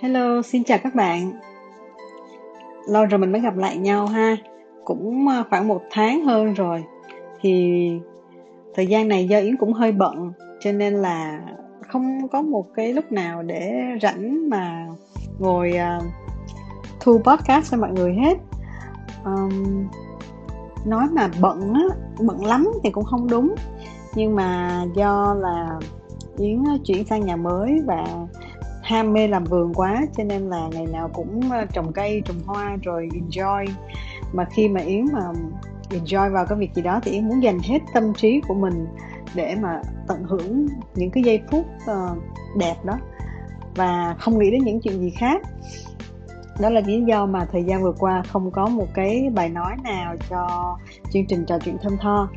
Hello, xin chào các bạn. Lâu rồi mình mới gặp lại nhau ha. Cũng ờ, khoảng một tháng hơn rồi. Thì thời gian này do Yến cũng hơi bận, cho nên là không có một cái lúc nào để rảnh mà ngồi uh, thu podcast cho mọi người hết. Um, nói mà bận á, bận lắm thì cũng không đúng. Nhưng mà do là Yến ờ, chuyển sang nhà mới và ham mê làm vườn quá cho nên là ngày nào cũng ờ, trồng cây trồng hoa rồi enjoy. Mà khi mà yến mà enjoy vào cái việc gì đó thì yến muốn dành hết tâm trí của mình để mà tận hưởng những cái giây phút uh, đẹp đó. Và không nghĩ đến những chuyện gì khác. Đó là lý do mà thời gian vừa qua không có một cái bài nói nào cho chương trình trò chuyện thơm tho.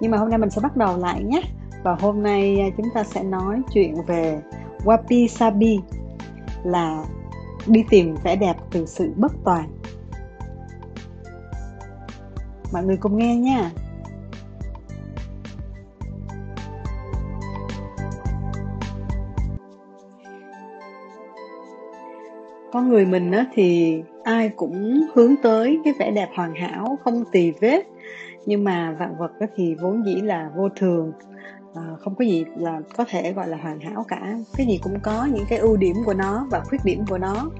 Nhưng mà hôm nay mình sẽ bắt đầu lại nhé. Và hôm nay ờ, chúng ta sẽ nói chuyện về Wabi Sabi là đi tìm vẻ đẹp từ sự bất toàn. Mọi người cùng nghe nha. Con người mình á, thì ai cũng hướng tới cái vẻ đẹp hoàn hảo, không tì vết. Nhưng mà vạn vật á, thì vốn dĩ là vô thường à, không có gì là có thể gọi là hoàn hảo cả. Cái gì cũng có những cái ưu điểm của nó và khuyết điểm của nó.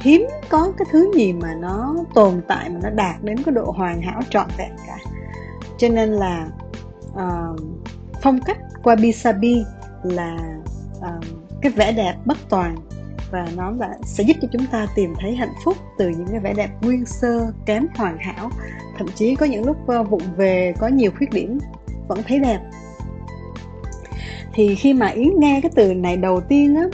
Hiếm có cái thứ gì mà nó tồn tại mà nó đạt đến cái độ hoàn hảo trọn vẹn cả. Cho nên là uh, phong cách wabi sabi là uh, cái vẻ đẹp bất toàn và nó là sẽ giúp cho chúng ta tìm thấy hạnh phúc từ những cái vẻ đẹp nguyên sơ kém hoàn hảo. Thậm chí có những lúc uh, vụng về có nhiều khuyết điểm vẫn thấy đẹp thì khi mà yến nghe cái từ này đầu tiên á,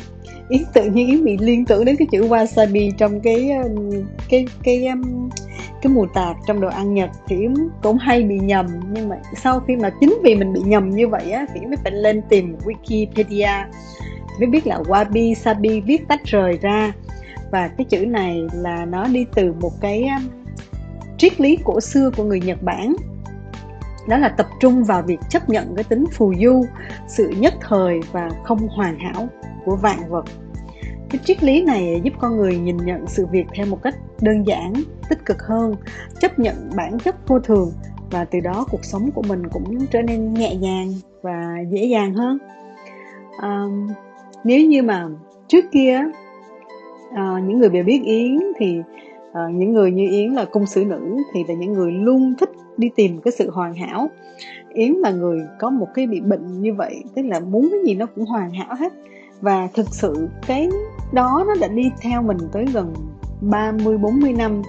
yến tự nhiên yến bị liên tưởng đến cái chữ wasabi trong cái um, cái cái um, cái cái mù tạt trong đồ ăn nhật. Thì yến cũng hay bị nhầm, nhưng mà sau khi mà chính vì mình bị nhầm như vậy á, thì yến mới phải lên tìm wikipedia mới biết là wabi, sabi viết tách rời ra. Và cái chữ này là nó đi từ một cái um, triết lý cổ xưa của người Nhật Bản đó là tập trung vào việc chấp nhận cái tính phù du sự nhất thời và không hoàn hảo của vạn vật. Cái triết lý này giúp con người nhìn nhận sự việc theo một cách đơn giản tích cực hơn chấp nhận bản chất vô thường và từ đó cuộc sống của mình cũng trở nên nhẹ nhàng và dễ dàng hơn. À, nếu như mà trước kia à, những người bị biết yến thì à, những người như yến là cung sử nữ thì là những người luôn thích đi tìm cái sự hoàn hảo. Yến là người có một cái bị bệnh như vậy tức là muốn cái gì nó cũng hoàn hảo hết. Và thực sự cái đó nó đã đi theo mình tới gần 30 40 năm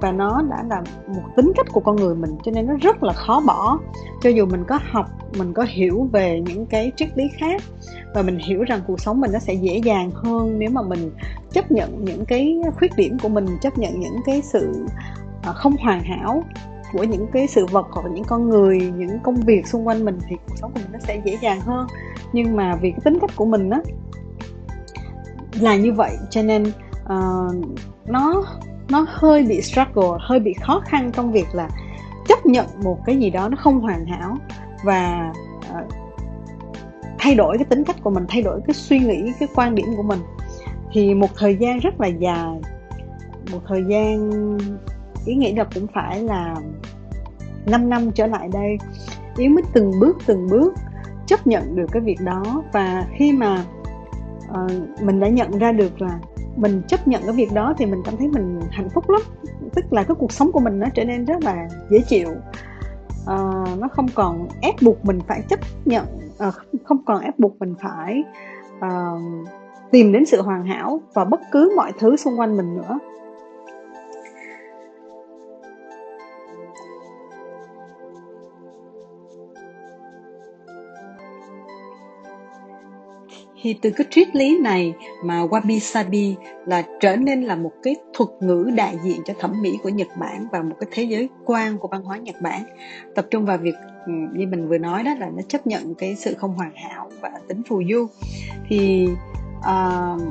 và nó đã là một tính cách của con người mình cho nên nó rất là khó bỏ. Cho dù mình có học mình có hiểu về những cái triết lý khác và mình hiểu rằng cuộc sống mình nó sẽ dễ dàng hơn nếu mà mình chấp nhận những cái khuyết điểm của mình chấp nhận những cái sự à, không hoàn hảo của những cái sự vật hoặc những con người những công việc xung quanh mình thì cuộc sống của mình nó sẽ dễ dàng hơn. Nhưng mà vì cái tính cách của mình á là như vậy cho nên uh, nó nó hơi bị struggle hơi bị khó khăn trong việc là chấp nhận một cái gì đó nó không hoàn hảo và uh, thay đổi cái tính cách của mình thay đổi cái suy nghĩ cái quan điểm của mình. Thì một thời gian rất là dài một thời gian ý nghĩ là cũng phải là 5 năm trở lại đây Yến mới từng bước từng bước chấp nhận được cái việc đó. Và khi mà uh, mình đã nhận ra được là mình chấp nhận cái việc đó thì mình cảm thấy mình hạnh phúc lắm. Tức là cái cuộc sống của mình nó trở nên rất là dễ chịu. À, nó không còn ép buộc mình phải chấp nhận à, không còn ép buộc mình phải à, tìm đến sự hoàn hảo và bất cứ mọi thứ xung quanh mình nữa. Thì từ cái triết lý này mà wabi sabi là trở nên là một cái thuật ngữ đại diện cho thẩm mỹ của Nhật Bản và một cái thế giới quan của văn hóa Nhật Bản. Tập trung vào việc ừ, như mình vừa nói đó là nó chấp nhận cái sự không hoàn hảo và tính phù du. Thì uh,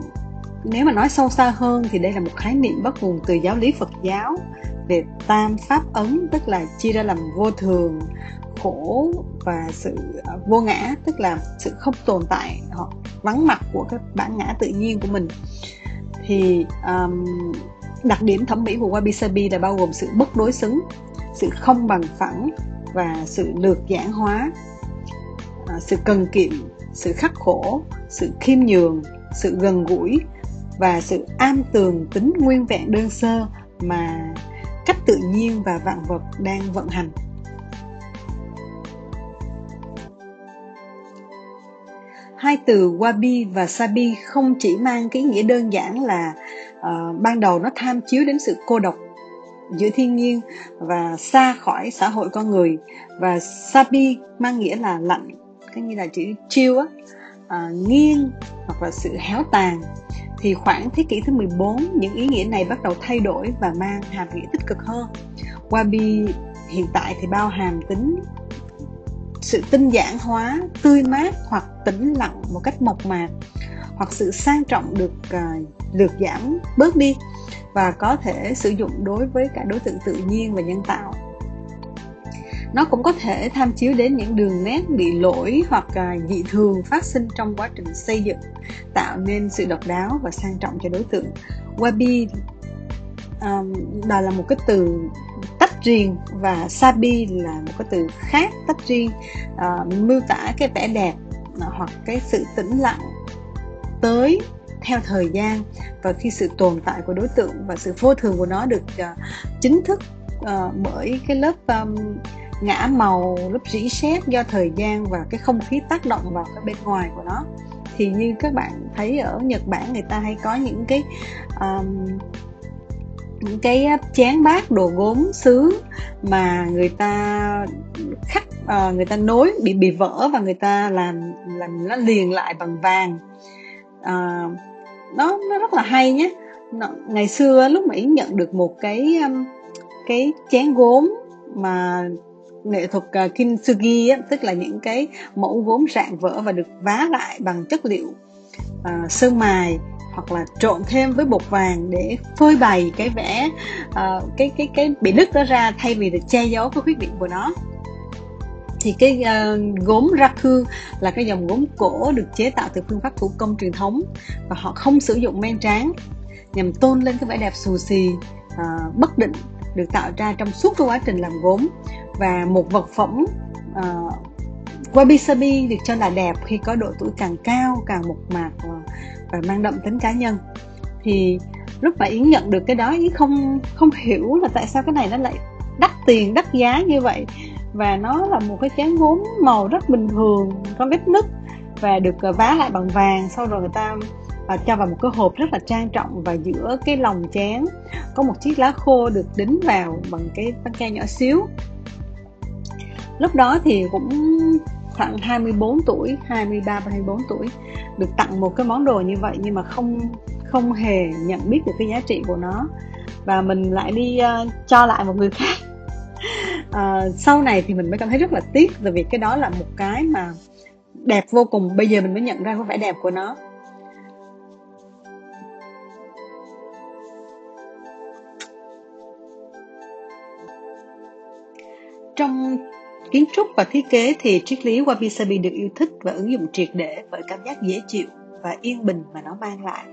nếu mà nói sâu xa hơn thì đây là một khái niệm bắt nguồn từ giáo lý Phật giáo về tam pháp ấn tức là chia ra làm vô thường khổ và sự à, vô ngã tức là sự không tồn tại hoặc vắng mặt của các bản ngã tự nhiên của mình. Thì um, đặc điểm thẩm mỹ của wabi sabi là bao gồm sự bất đối xứng sự không bằng phẳng và sự lược giản hóa. À, sự cần kiệm sự khắc khổ sự khiêm nhường sự gần gũi và sự am tường tính nguyên vẹn đơn sơ mà cách tự nhiên và vạn vật đang vận hành. Hai từ wabi và sabi không chỉ mang cái nghĩa đơn giản là uh, ban đầu nó tham chiếu đến sự cô độc giữa thiên nhiên và xa khỏi xã hội con người và sabi mang nghĩa là lạnh cái như là chữ chiêu á uh, nghiêng hoặc là sự héo tàn thì khoảng thế kỷ thứ 14 những ý nghĩa này bắt đầu thay đổi và mang hàm nghĩa tích cực hơn. Wabi hiện tại thì bao hàm tính sự tinh giản hóa tươi mát hoặc tĩnh lặng một cách mộc mạc hoặc sự sang trọng được uh, lược giảm bớt đi và có thể sử dụng đối với cả đối tượng tự nhiên và nhân tạo nó cũng có thể tham chiếu đến những đường nét bị lỗi hoặc à, dị thường phát sinh trong quá trình xây dựng tạo nên sự độc đáo và sang trọng cho đối tượng. Wabi um, đó là một cái từ tách riêng và sabi là một cái từ khác tách riêng. Uh, miêu tả cái vẻ đẹp à, hoặc cái sự tĩnh lặng tới theo thời gian. Và khi sự tồn tại của đối tượng và sự vô thường của nó được uh, chính thức uh, bởi cái lớp um, ngã màu lớp rỉ sét do thời gian và cái không khí tác động vào cái bên ngoài của nó. Thì như các bạn thấy ở Nhật Bản người ta hay có những cái um, những cái chén bát đồ gốm sứ mà người ta khắc uh, người ta nối bị bị vỡ và người ta làm làm nó liền lại bằng vàng. Uh, nó nó rất là hay nhé. Nó, ngày xưa lúc mà yến nhận được một cái um, cái chén gốm mà nghệ thuật à, kintsugi á, tức là những cái mẫu gốm rạng vỡ và được vá lại bằng chất liệu uh, sơn mài hoặc là trộn thêm với bột vàng để phơi bày cái vẽ uh, cái cái cái bị nứt đó ra thay vì được che giấu cái khuyết điểm của nó. Thì cái uh, gốm raku là cái dòng gốm cổ được chế tạo từ phương pháp thủ công truyền thống và họ không sử dụng men tráng nhằm tôn lên cái vẻ đẹp xù xì uh, bất định được tạo ra trong suốt cái quá trình làm gốm. Và một vật phẩm ờ, uh, wabi sabi được cho là đẹp khi có độ tuổi càng cao càng mộc mạc và, và mang đậm tính cá nhân. Thì lúc mà yến nhận được cái đó yến không không hiểu là tại sao cái này nó lại đắt tiền đắt giá như vậy. Và nó là một cái chén gốm màu rất bình thường có vết nứt và được ờ, vá lại bằng vàng. Sau rồi người ta à, cho vào một cái hộp rất là trang trọng và giữa cái lòng chén có một chiếc lá khô được đính vào bằng cái băng keo nhỏ xíu. Lúc đó thì cũng khoảng 24 tuổi 23 24 tuổi được tặng một cái món đồ như vậy nhưng mà không không hề nhận biết được cái giá trị của nó. Và mình lại đi uh, cho lại một người khác. Uh, sau này thì mình mới cảm thấy rất là tiếc tại vì cái đó là một cái mà đẹp vô cùng. Bây giờ mình mới nhận ra cái vẻ đẹp của nó. Trong kiến trúc và thiết kế thì triết lý wabi sabi được yêu thích và ứng dụng triệt để bởi cảm giác dễ chịu và yên bình mà nó mang lại.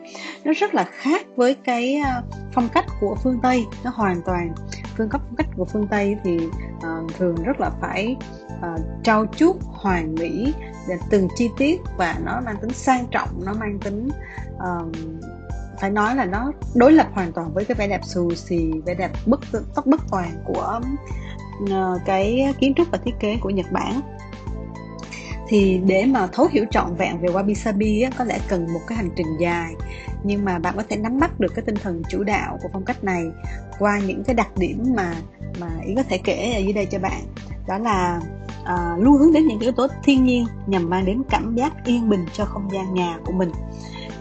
Nó rất là khác với cái à, phong cách của phương tây nó hoàn toàn phương cấp phong cách của phương tây thì uh, thường rất là phải uh, trau chuốt hoàn mỹ để từng chi tiết và nó mang tính sang trọng nó mang tính uh, phải nói là nó đối lập hoàn toàn với cái vẻ đẹp xù xì vẻ đẹp bất tóc bất toàn của Ờ, cái kiến trúc và thiết kế của Nhật Bản. Thì để mà thấu hiểu trọn vẹn về wabi sabi á, có lẽ cần một cái hành trình dài. Nhưng mà bạn có thể nắm bắt được cái tinh thần chủ đạo của phong cách này qua những cái đặc điểm mà mà ý có thể kể ở dưới đây cho bạn. Đó là à, luôn hướng đến những yếu tố thiên nhiên nhằm mang đến cảm giác yên bình cho không gian nhà của mình.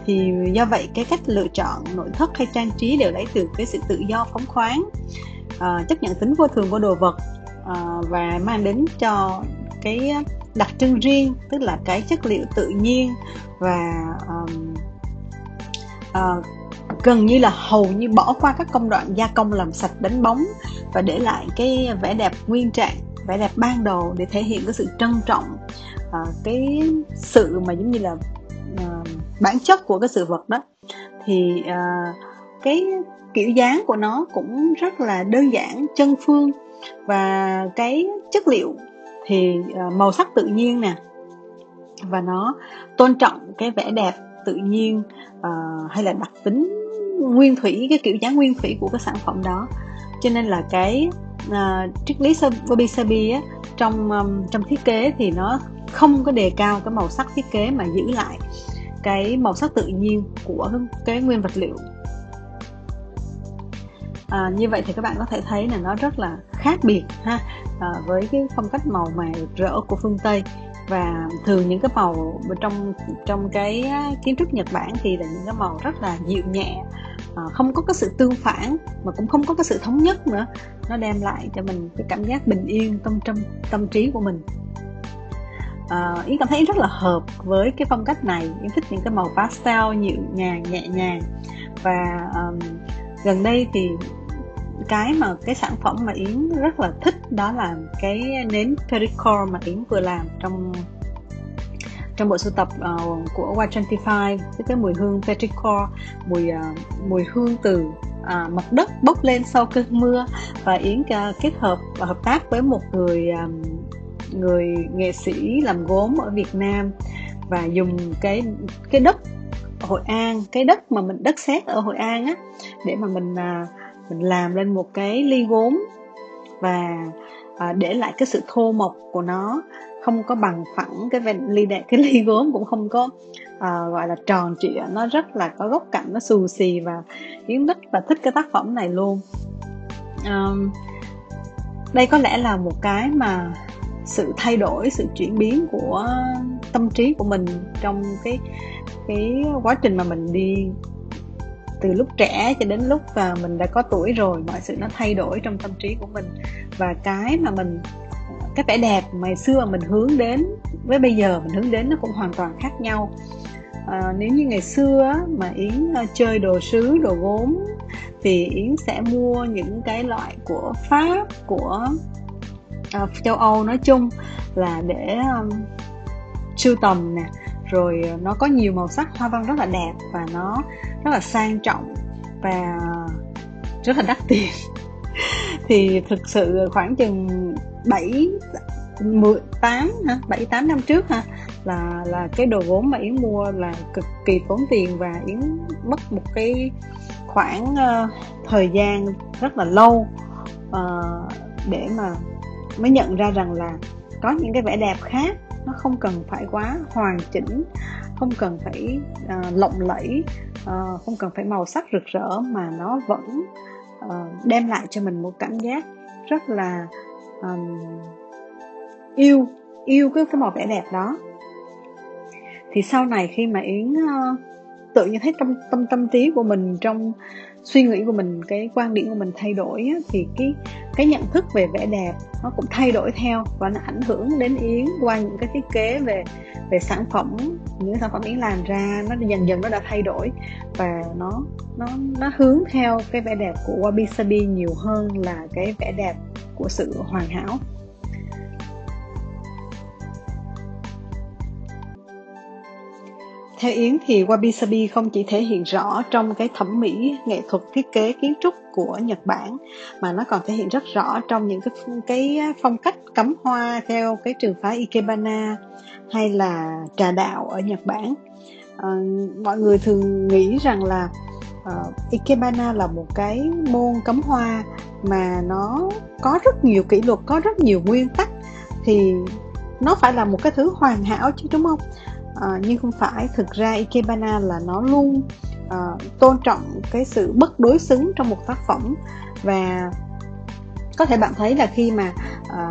Thì do vậy cái cách lựa chọn nội thất hay trang trí đều lấy từ cái sự tự do phóng khoáng. Ờ, chấp nhận tính vô thường của đồ vật uh, và mang đến cho cái đặc trưng riêng tức là cái chất liệu tự nhiên và um, uh, gần như là hầu như bỏ qua các công đoạn gia công làm sạch đánh bóng và để lại cái vẻ đẹp nguyên trạng vẻ đẹp ban đầu để thể hiện cái sự trân trọng uh, cái sự mà giống như là uh, bản chất của cái sự vật đó. Thì uh, cái kiểu dáng của nó cũng rất là đơn giản chân phương và cái chất liệu thì ờ, màu sắc tự nhiên nè. Và nó tôn trọng cái vẻ đẹp tự nhiên uh, hay là đặc tính nguyên thủy cái kiểu dáng nguyên thủy của cái sản phẩm đó. Cho nên là cái ờ, uh, triết lý wabi sabi á trong um, trong thiết kế thì nó không có đề cao cái màu sắc thiết kế mà giữ lại cái màu sắc tự nhiên của cái nguyên vật liệu à, như vậy thì các bạn có thể thấy là nó rất là khác biệt ha à, với cái phong cách màu mà rỡ của phương tây. Và thường những cái màu trong trong cái kiến trúc Nhật Bản thì là những cái màu rất là dịu nhẹ à, không có cái sự tương phản mà cũng không có cái sự thống nhất nữa. Nó đem lại cho mình cái cảm giác bình yên tâm tâm tâm trí của mình. À, yến cảm thấy rất là hợp với cái phong cách này. Yến thích những cái màu pastel dịu nhàng nhẹ nhàng. Và um, gần đây thì cái mà cái sản phẩm mà yến rất là thích đó là cái nến pericore mà yến vừa làm trong trong bộ sưu tập uh, của Y25 với cái mùi hương petrichor mùi uh, mùi hương từ uh, mặt đất bốc lên sau cơn mưa. Và yến uh, kết hợp và hợp tác với một người um, người nghệ sĩ làm gốm ở Việt Nam và dùng cái cái đất Hội An cái đất mà mình đất sét ở Hội An á để mà mình à, mình làm lên một cái ly gốm và à, để lại cái sự thô mộc của nó không có bằng phẳng cái ly đẹp cái ly gốm cũng không có à, gọi là tròn trịa nó rất là có góc cạnh nó xù xì và yến rất là thích cái tác phẩm này luôn. À, đây có lẽ là một cái mà sự thay đổi sự chuyển biến của tâm trí của mình trong cái cái quá trình mà mình đi từ lúc trẻ cho đến lúc và mình đã có tuổi rồi mọi sự nó thay đổi trong tâm trí của mình. Và cái mà mình cái vẻ đẹp mà xưa mình hướng đến với bây giờ mình hướng đến nó cũng hoàn toàn khác nhau. À, nếu như ngày xưa mà yến à, chơi đồ sứ đồ gốm thì yến sẽ mua những cái loại của pháp của uh, châu âu nói chung là để um, sưu tầm nè rồi ờ, nó có nhiều màu sắc hoa văn rất là đẹp và nó rất là sang trọng và rất là đắt tiền. Thì thực sự khoảng chừng 7 10 8 hả? 7 8 năm trước ha là là cái đồ gốm mà Yến mua là cực kỳ tốn tiền và Yến mất một cái khoảng uh, thời gian rất là lâu uh, để mà mới nhận ra rằng là có những cái vẻ đẹp khác nó không cần phải quá hoàn chỉnh không cần phải uh, lộng lẫy uh, không cần phải màu sắc rực rỡ mà nó vẫn uh, đem lại cho mình một cảm giác rất là um, yêu yêu cái cái màu vẻ đẹp đó. Thì sau này khi mà yến uh, tự nhiên thấy tâm tâm tâm trí của mình trong suy nghĩ của mình cái quan điểm của mình thay đổi á, thì cái cái nhận thức về vẻ đẹp nó cũng thay đổi theo và nó ảnh hưởng đến yến qua những cái thiết kế về về sản phẩm những sản phẩm yến làm ra nó dần dần nó đã thay đổi và nó nó nó hướng theo cái vẻ đẹp của wabi sabi nhiều hơn là cái vẻ đẹp của sự hoàn hảo. Theo Yến thì Wabi Sabi không chỉ thể hiện rõ trong cái thẩm mỹ nghệ thuật thiết kế kiến trúc của Nhật Bản mà nó còn thể hiện rất rõ trong những cái cái phong cách cắm hoa theo cái trường phái Ikebana hay là trà đạo ở Nhật Bản. À, mọi người thường nghĩ rằng là uh, Ikebana là một cái môn cắm hoa mà nó có rất nhiều kỷ luật, có rất nhiều nguyên tắc thì nó phải là một cái thứ hoàn hảo chứ đúng không? À, nhưng không phải. Thực ra ikebana là nó luôn à, tôn trọng cái sự bất đối xứng trong một tác phẩm. Và có thể bạn thấy là khi mà à,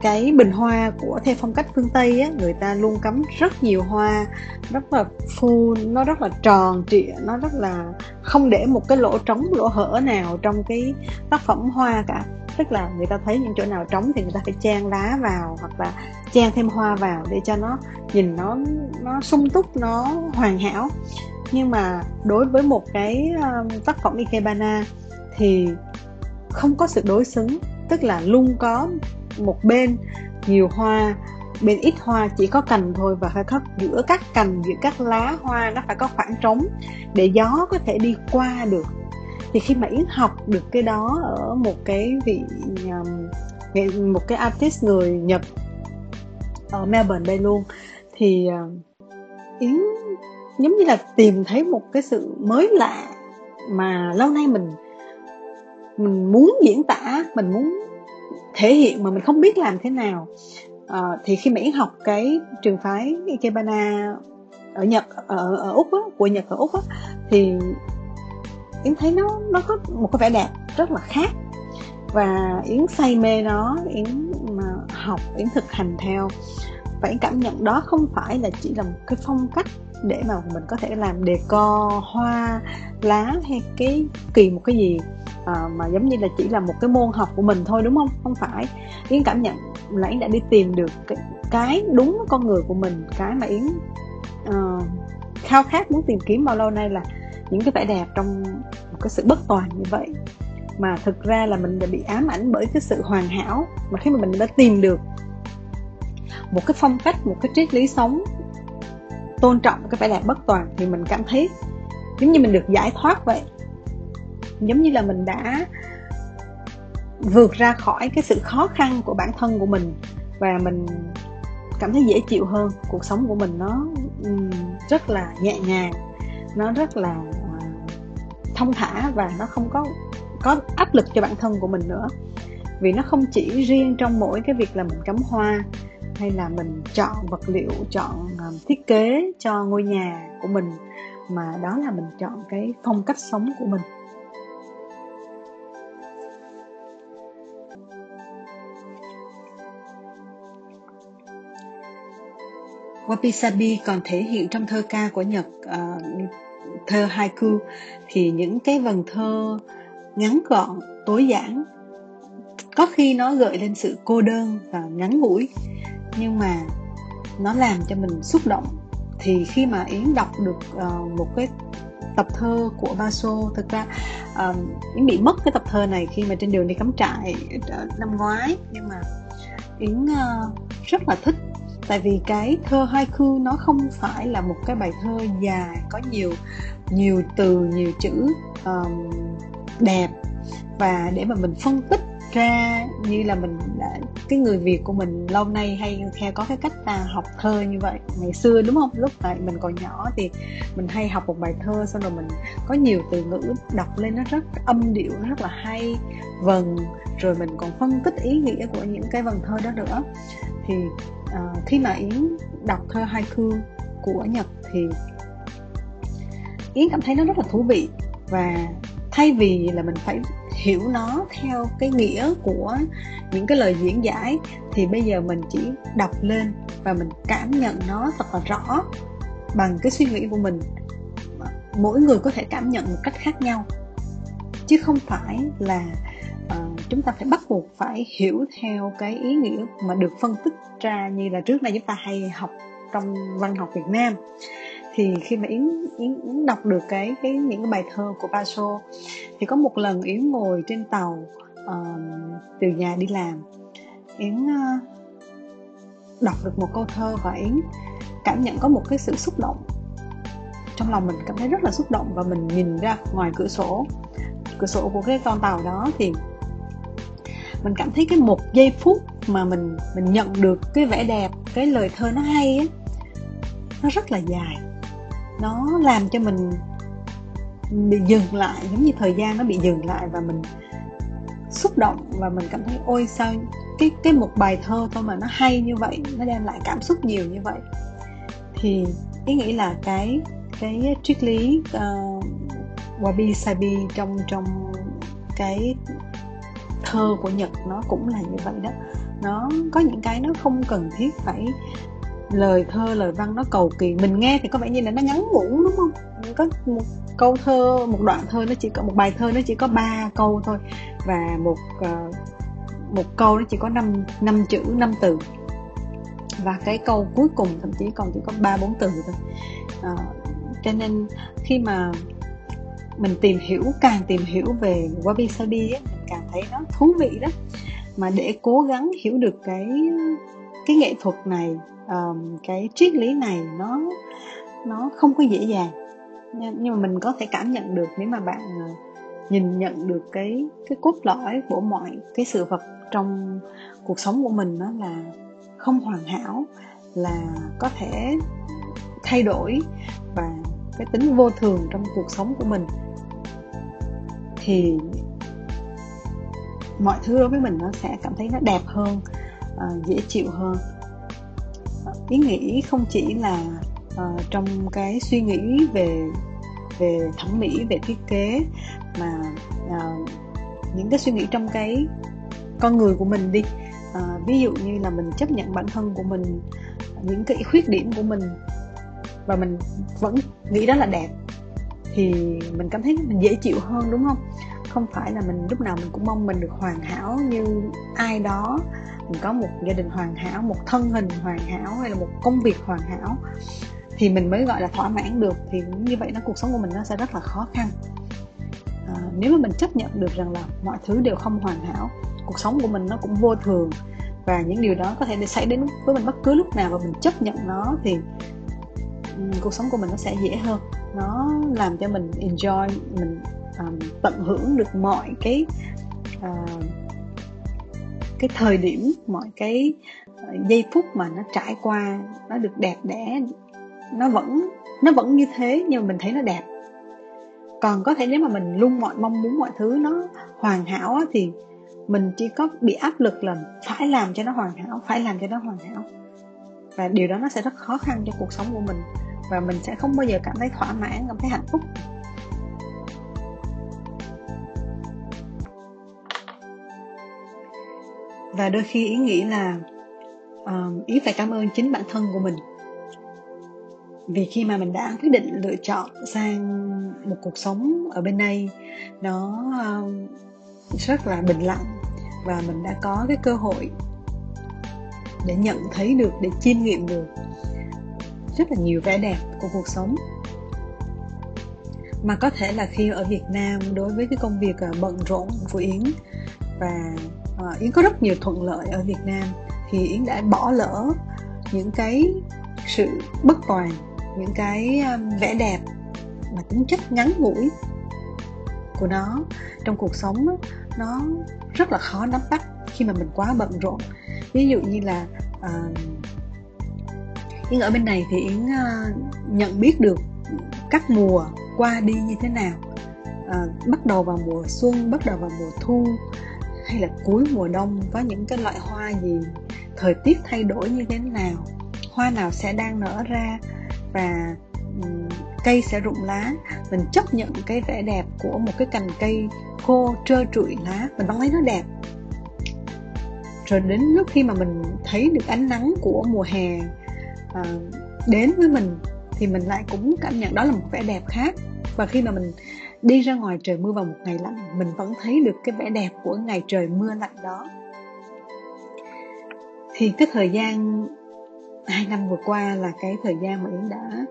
cái bình hoa của theo phong cách phương tây á người ta luôn cắm rất nhiều hoa rất là full nó rất là tròn trịa nó rất là không để một cái lỗ trống lỗ hở nào trong cái tác phẩm hoa cả tức là người ta thấy những chỗ nào trống thì người ta phải trang lá vào hoặc là trang thêm hoa vào để cho nó nhìn nó nó sung túc nó hoàn hảo. Nhưng mà đối với một cái um, tác phẩm ikebana thì không có sự đối xứng. Tức là luôn có một bên nhiều hoa bên ít hoa chỉ có cành thôi và phải có giữa các cành giữa các lá hoa nó phải có khoảng trống để gió có thể đi qua được thì khi mà yến học được cái đó ở một cái vị um, một cái artist người nhật ở melbourne đây luôn thì um, uh, yến giống như là tìm thấy một cái sự mới lạ mà lâu nay mình mình muốn diễn tả mình muốn thể hiện mà mình không biết làm thế nào. À, thì khi mà yến học cái trường phái ikebana ở nhật ở, ở úc á, của nhật ở úc á, thì yến thấy nó nó có một cái vẻ đẹp rất là khác. Và yến say mê nó yến mà học yến thực hành theo. Và yến cảm nhận đó không phải là chỉ là một cái phong cách để mà mình có thể làm đề co hoa lá hay cái kỳ một cái gì à, mà giống như là chỉ là một cái môn học của mình thôi đúng không? Không phải. Yến cảm nhận là yến đã đi tìm được cái, cái đúng con người của mình cái mà yến uh, khao khát muốn tìm kiếm bao lâu nay là những cái vẻ đẹp trong một cái sự bất toàn như vậy. Mà thực ra là mình đã bị ám ảnh bởi cái sự hoàn hảo mà khi mà mình đã tìm được một cái phong cách, một cái triết lý sống, tôn trọng cái vẻ đẹp bất toàn thì mình cảm thấy giống như mình được giải thoát vậy. Giống như là mình đã vượt ra khỏi cái sự khó khăn của bản thân của mình và mình cảm thấy dễ chịu hơn. Cuộc sống của mình nó rất là nhẹ nhàng, nó rất là thông thả và nó không có có áp lực cho bản thân của mình nữa. Vì nó không chỉ riêng trong mỗi cái việc là mình cắm hoa hay là mình chọn vật liệu chọn à, thiết kế cho ngôi nhà của mình mà đó là mình chọn cái phong cách sống của mình. Wabi Sabi còn thể hiện trong thơ ca của Nhật uh, thơ haiku thì những cái vần thơ ngắn gọn, tối giản có khi nó gợi lên sự cô đơn và ngắn ngủi nhưng mà nó làm cho mình xúc động. Thì khi mà Yến đọc được uh, một cái tập thơ của Baso thực ra um, Yến bị mất cái tập thơ này khi mà trên đường đi cắm trại ờ, năm ngoái nhưng mà Yến uh, rất là thích tại vì cái thơ haiku nó không phải là một cái bài thơ dài có nhiều nhiều từ nhiều chữ um, đẹp. Và để mà mình phân tích ra như là mình đã cái người việt của mình lâu nay hay theo có cái cách là học thơ như vậy. Ngày xưa đúng không? Lúc tại mình còn nhỏ thì mình hay học một bài thơ xong rồi mình có nhiều từ ngữ đọc lên nó rất âm điệu nó rất là hay vần. Rồi mình còn phân tích ý nghĩa của những cái vần thơ đó nữa thì uh, khi mà yến đọc thơ haiku của nhật thì yến cảm thấy nó rất là thú vị. Và thay vì là mình phải hiểu nó theo cái nghĩa của những cái lời diễn giải thì bây giờ mình chỉ đọc lên và mình cảm nhận nó thật là rõ bằng cái suy nghĩ của mình. Mỗi người có thể cảm nhận một cách khác nhau chứ không phải là uh, chúng ta phải bắt buộc phải hiểu theo cái ý nghĩa mà được phân tích ra như là trước nay chúng ta hay học trong văn học Việt Nam. Thì khi mà yến yến, yến đọc được cái cái những cái bài thơ của Paso thì có một lần yến ngồi trên tàu uh, từ nhà đi làm. Yến uh, đọc được một câu thơ và yến cảm nhận có một cái sự xúc động. Trong lòng mình cảm thấy rất là xúc động và mình nhìn ra ngoài cửa sổ cửa sổ của cái con tàu đó thì mình cảm thấy cái một giây phút mà mình mình nhận được cái vẻ đẹp cái lời thơ nó hay á nó rất là dài. Nó làm cho mình bị dừng lại giống như thời gian nó bị dừng lại và mình xúc động và mình cảm thấy ôi sao cái cái một bài thơ thôi mà nó hay như vậy nó đem lại cảm xúc nhiều như vậy? Thì ý nghĩ là cái cái triết lý uh, wabi sabi trong trong cái thơ của nhật nó cũng là như vậy đó. Nó có những cái nó không cần thiết phải lời thơ lời văn nó cầu kỳ. Mình nghe thì có vẻ như là nó ngắn ngủn đúng không? Có một câu thơ một đoạn thơ nó chỉ có một bài thơ nó chỉ có ba câu thôi. Và một ờ, một câu nó chỉ có năm năm chữ năm từ. Và cái câu cuối cùng thậm chí còn chỉ có ba bốn từ thôi. À, cho nên khi mà mình tìm hiểu càng tìm hiểu về wabi sabi ấy, càng thấy nó thú vị đó. Mà để cố gắng hiểu được cái cái nghệ thuật này um, cái triết lý này nó nó không có dễ dàng. Nhưng mà mình có thể cảm nhận được nếu mà bạn ờ, nhìn nhận được cái cái cốt lõi của mọi cái sự vật trong cuộc sống của mình đó là không hoàn hảo là có thể thay đổi và cái tính vô thường trong cuộc sống của mình. Thì mọi thứ đối với mình nó sẽ cảm thấy nó đẹp hơn uh, dễ chịu hơn. Ý nghĩ không chỉ là uh, trong cái suy nghĩ về về thẩm mỹ về thiết kế mà uh, những cái suy nghĩ trong cái con người của mình đi. Uh, ví dụ như là mình chấp nhận bản thân của mình những cái khuyết điểm của mình và mình vẫn nghĩ đó là đẹp thì mình cảm thấy mình dễ chịu hơn đúng không? Không phải là mình lúc nào mình cũng mong mình được hoàn hảo như ai đó. Mình có một gia đình hoàn hảo một thân hình hoàn hảo hay là một công việc hoàn hảo thì mình mới gọi là thỏa mãn được. Thì như vậy nó cuộc sống của mình nó sẽ rất là khó khăn. À, nếu mà mình chấp nhận được rằng là mọi thứ đều không hoàn hảo cuộc sống của mình nó cũng vô thường và những điều đó có thể xảy đến với mình bất cứ lúc nào và mình chấp nhận nó thì um, cuộc sống của mình nó sẽ dễ hơn. Nó làm cho mình enjoy mình um, tận hưởng được mọi cái uh, cái thời điểm mọi cái ờ, giây phút mà nó trải qua nó được đẹp đẽ nó vẫn nó vẫn như thế nhưng mà mình thấy nó đẹp. Còn có thể nếu mà mình luôn mọi mong muốn mọi thứ nó hoàn hảo á, thì mình chỉ có bị áp lực là phải làm cho nó hoàn hảo phải làm cho nó hoàn hảo. Và điều đó nó sẽ rất khó khăn cho cuộc sống của mình và mình sẽ không bao giờ cảm thấy thỏa mãn cảm thấy hạnh phúc. Và đôi khi ý nghĩ là uh, ý phải cảm ơn chính bản thân của mình. Vì khi mà mình đã quyết định lựa chọn sang một cuộc sống ở bên đây nó uh, rất là bình lặng và mình đã có cái cơ hội để nhận thấy được để chiêm nghiệm được rất là nhiều vẻ đẹp của cuộc sống. Mà có thể là khi ở Việt Nam đối với cái công việc ờ, bận rộn của Yến và uh, Yến có rất nhiều thuận lợi ở Việt Nam. Thì Yến đã bỏ lỡ những cái sự bất toàn những cái um, vẻ đẹp mà tính chất ngắn ngủi của nó trong cuộc sống nó rất là khó nắm bắt khi mà mình quá bận rộn. Ví dụ như là uh, Yến ở bên này thì Yến uh, nhận biết được các mùa qua đi như thế nào. Uh, bắt đầu vào mùa xuân bắt đầu vào mùa thu hay là cuối mùa đông có những cái loại hoa gì thời tiết thay đổi như thế nào hoa nào sẽ đang nở ra và cây sẽ rụng lá. Mình chấp nhận cái vẻ đẹp của một cái cành cây khô trơ trụi lá mình vẫn thấy nó đẹp. Rồi đến lúc khi mà mình thấy được ánh nắng của mùa hè à, đến với mình thì mình lại cũng cảm nhận đó là một vẻ đẹp khác. Và khi mà mình đi ra ngoài trời mưa vào một ngày lạnh mình vẫn thấy được cái vẻ đẹp của ngày trời mưa lạnh đó. Thì cái thời gian hai năm vừa qua là cái thời gian mà yến đã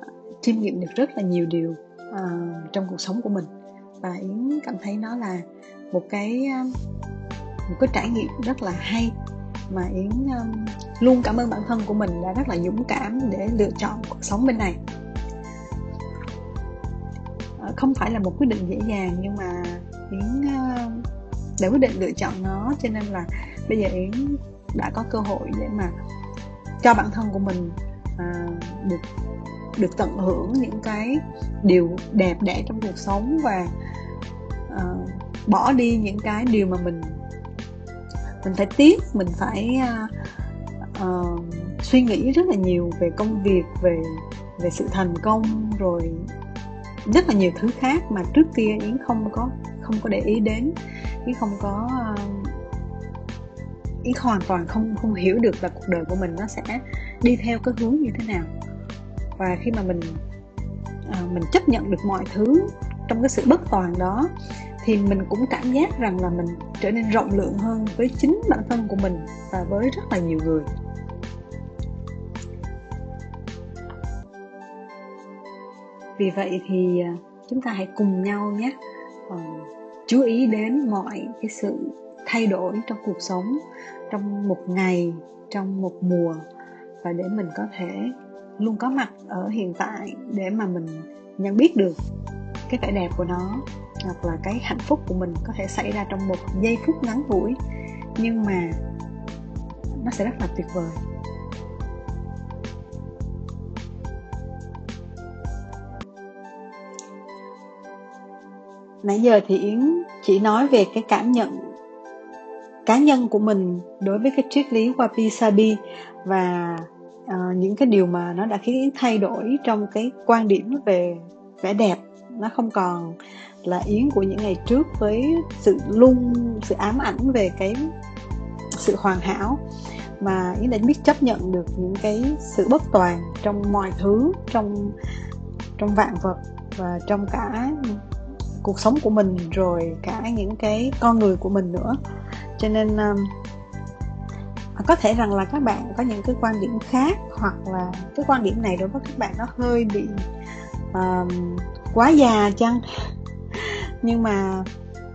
ờ, chiêm nghiệm được rất là nhiều điều uh, trong cuộc sống của mình. Và yến cảm thấy nó là một cái ờ, một cái trải nghiệm rất là hay mà yến um, luôn cảm ơn bản thân của mình đã rất là dũng cảm để lựa chọn cuộc sống bên này không phải là một quyết định dễ dàng nhưng mà yến uh, đã quyết định lựa chọn nó cho nên là bây giờ yến đã có cơ hội để mà cho bản thân của mình uh, được được tận hưởng những cái điều đẹp đẽ trong cuộc sống và uh, bỏ đi những cái điều mà mình mình phải tiếc mình phải uh, uh, suy nghĩ rất là nhiều về công việc về về sự thành công rồi rất là nhiều thứ khác mà trước kia yến không có không có để ý đến. Yến không có uh, yến hoàn toàn không không hiểu được là cuộc đời của mình nó sẽ đi theo cái hướng như thế nào. Và khi mà mình uh, mình chấp nhận được mọi thứ trong cái sự bất toàn đó thì mình cũng cảm giác rằng là mình trở nên rộng lượng hơn với chính bản thân của mình và với rất là nhiều người. Vì vậy thì à, chúng ta hãy cùng nhau nhé. Ờ, chú ý đến mọi cái sự thay đổi trong cuộc sống, trong một ngày, trong một mùa, và để mình có thể luôn có mặt ở hiện tại để mà mình nhận biết được cái vẻ đẹp của nó, hoặc là cái hạnh phúc của mình có thể xảy ra trong một giây phút ngắn ngủi. Nhưng mà nó sẽ rất là tuyệt vời. Nãy giờ thì yến chỉ nói về cái cảm nhận cá nhân của mình đối với cái triết lý wabi sabi và uh, những cái điều mà nó đã khiến yến thay đổi trong cái quan điểm về vẻ đẹp. Nó không còn là yến của những ngày trước với sự lung sự ám ảnh về cái sự hoàn hảo mà yến đã biết chấp nhận được những cái sự bất toàn trong mọi thứ trong trong vạn vật và trong cả cuộc sống của mình rồi cả những cái con người của mình nữa. Cho nên um, có thể rằng là các bạn có những cái quan điểm khác hoặc là cái quan điểm này đối với các bạn nó hơi bị um, quá già chăng? Nhưng mà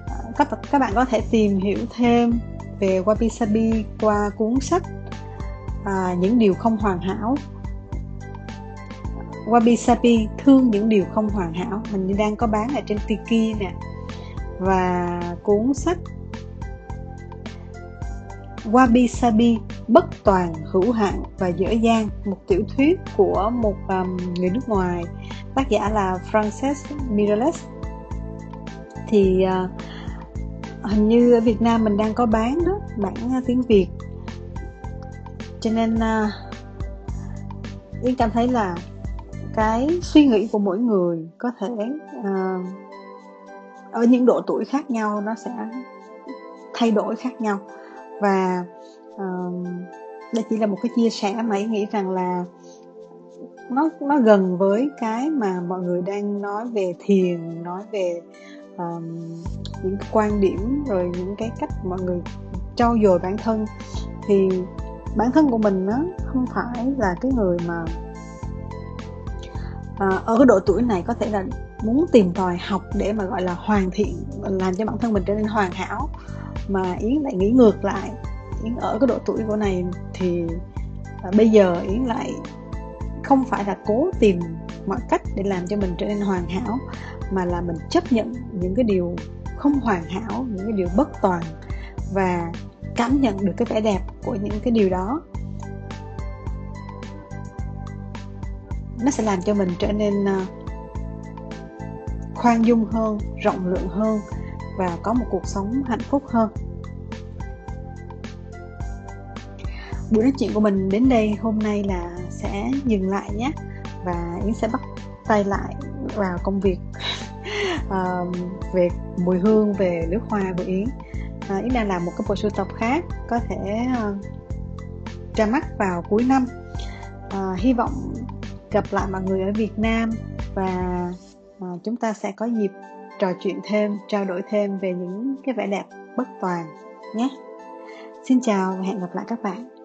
uh, các các bạn có thể tìm hiểu thêm về wabi sabi qua cuốn sách à, những điều không hoàn hảo. Wabi Sabi thương những điều không hoàn hảo. Mình đang có bán ở trên Tiki nè. Và cuốn sách Wabi Sabi bất toàn hữu hạn và dở dang một tiểu thuyết của một um, người nước ngoài. Tác giả là Frances Miralles. Thì uh, hình như ở Việt Nam mình đang có bán đó bản ờ, tiếng Việt. Cho nên uh, Yến cảm thấy là cái suy nghĩ của mỗi người có thể uh, ở những độ tuổi khác nhau nó sẽ thay đổi khác nhau. Và uh, đây chỉ là một cái chia sẻ mà nghĩ rằng là nó nó gần với cái mà mọi người đang nói về thiền nói về um, những cái quan điểm rồi những cái cách mọi người trau dồi bản thân. Thì bản thân của mình nó không phải là cái người mà Ờ, ở cái độ tuổi này có thể là muốn tìm tòi học để mà gọi là hoàn thiện làm cho bản thân mình trở nên hoàn hảo. Mà yến lại nghĩ ngược lại. Yến ở cái độ tuổi của này thì à, bây giờ yến lại không phải là cố tìm mọi cách để làm cho mình trở nên hoàn hảo mà là mình chấp nhận những cái điều không hoàn hảo những cái điều bất toàn và cảm nhận được cái vẻ đẹp của những cái điều đó. Nó sẽ làm cho mình trở nên ờ, khoan dung hơn rộng lượng hơn và có một cuộc sống hạnh phúc hơn. Buổi nói chuyện của mình đến đây hôm nay là sẽ dừng lại nhé và yến sẽ bắt tay lại vào công việc uh, về mùi hương về nước hoa của yến. Uh, yến đang làm một cái bộ sưu tập khác có thể uh, ra mắt vào cuối năm. Uh, hy vọng gặp lại mọi người ở Việt Nam và à, chúng ta sẽ có dịp trò chuyện thêm, trao đổi thêm về những cái vẻ đẹp bất toàn nhé. Xin chào và hẹn gặp lại các bạn.